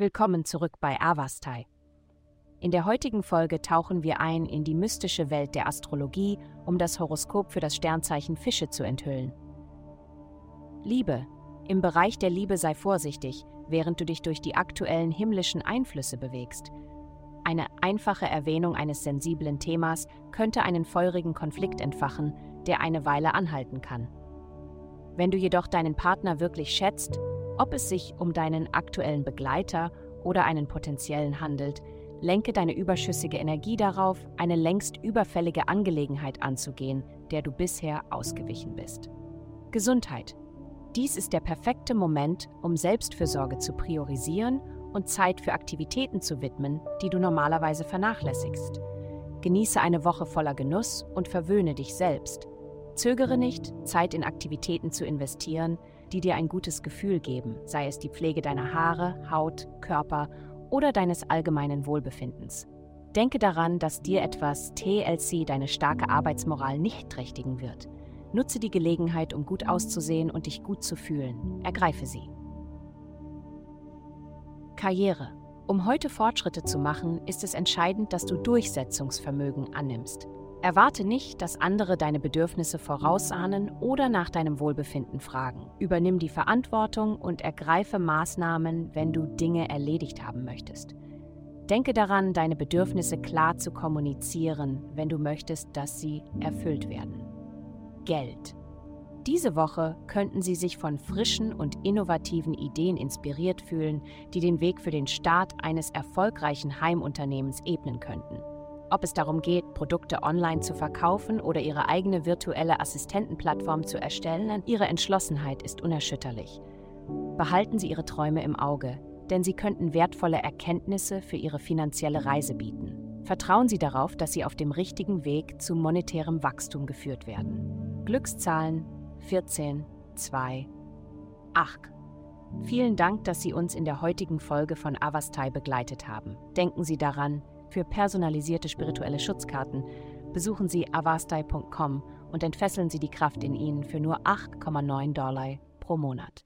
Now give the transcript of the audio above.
Willkommen zurück bei Avastai. In der heutigen Folge tauchen wir ein in die mystische Welt der Astrologie, um das Horoskop für das Sternzeichen Fische zu enthüllen. Liebe. Im Bereich der Liebe sei vorsichtig, während du dich durch die aktuellen himmlischen Einflüsse bewegst. Eine einfache Erwähnung eines sensiblen Themas könnte einen feurigen Konflikt entfachen, der eine Weile anhalten kann. Wenn du jedoch deinen Partner wirklich schätzt, ob es sich um deinen aktuellen Begleiter oder einen potenziellen handelt, lenke deine überschüssige Energie darauf, eine längst überfällige Angelegenheit anzugehen, der du bisher ausgewichen bist. Gesundheit. Dies ist der perfekte Moment, um Selbstfürsorge zu priorisieren und Zeit für Aktivitäten zu widmen, die du normalerweise vernachlässigst. Genieße eine Woche voller Genuss und verwöhne dich selbst. Zögere nicht, Zeit in Aktivitäten zu investieren, die dir ein gutes Gefühl geben, sei es die Pflege deiner Haare, Haut, Körper oder deines allgemeinen Wohlbefindens. Denke daran, dass dir etwas TLC deine starke Arbeitsmoral nicht trächtigen wird. Nutze die Gelegenheit, um gut auszusehen und dich gut zu fühlen. Ergreife sie. Karriere. Um heute Fortschritte zu machen, ist es entscheidend, dass du Durchsetzungsvermögen annimmst. Erwarte nicht, dass andere deine Bedürfnisse vorausahnen oder nach deinem Wohlbefinden fragen. Übernimm die Verantwortung und ergreife Maßnahmen, wenn du Dinge erledigt haben möchtest. Denke daran, deine Bedürfnisse klar zu kommunizieren, wenn du möchtest, dass sie erfüllt werden. Geld. Diese Woche könnten Sie sich von frischen und innovativen Ideen inspiriert fühlen, die den Weg für den Start eines erfolgreichen Heimunternehmens ebnen könnten. Ob es darum geht, Produkte online zu verkaufen oder ihre eigene virtuelle Assistentenplattform zu erstellen, ihre Entschlossenheit ist unerschütterlich. Behalten Sie Ihre Träume im Auge, denn sie könnten wertvolle Erkenntnisse für Ihre finanzielle Reise bieten. Vertrauen Sie darauf, dass Sie auf dem richtigen Weg zu monetärem Wachstum geführt werden. Glückszahlen 14, 2, 8. Vielen Dank, dass Sie uns in der heutigen Folge von Avastai begleitet haben. Denken Sie daran, für personalisierte spirituelle Schutzkarten besuchen Sie avastai.com und entfesseln Sie die Kraft in Ihnen für nur 8,9 Dollar pro Monat.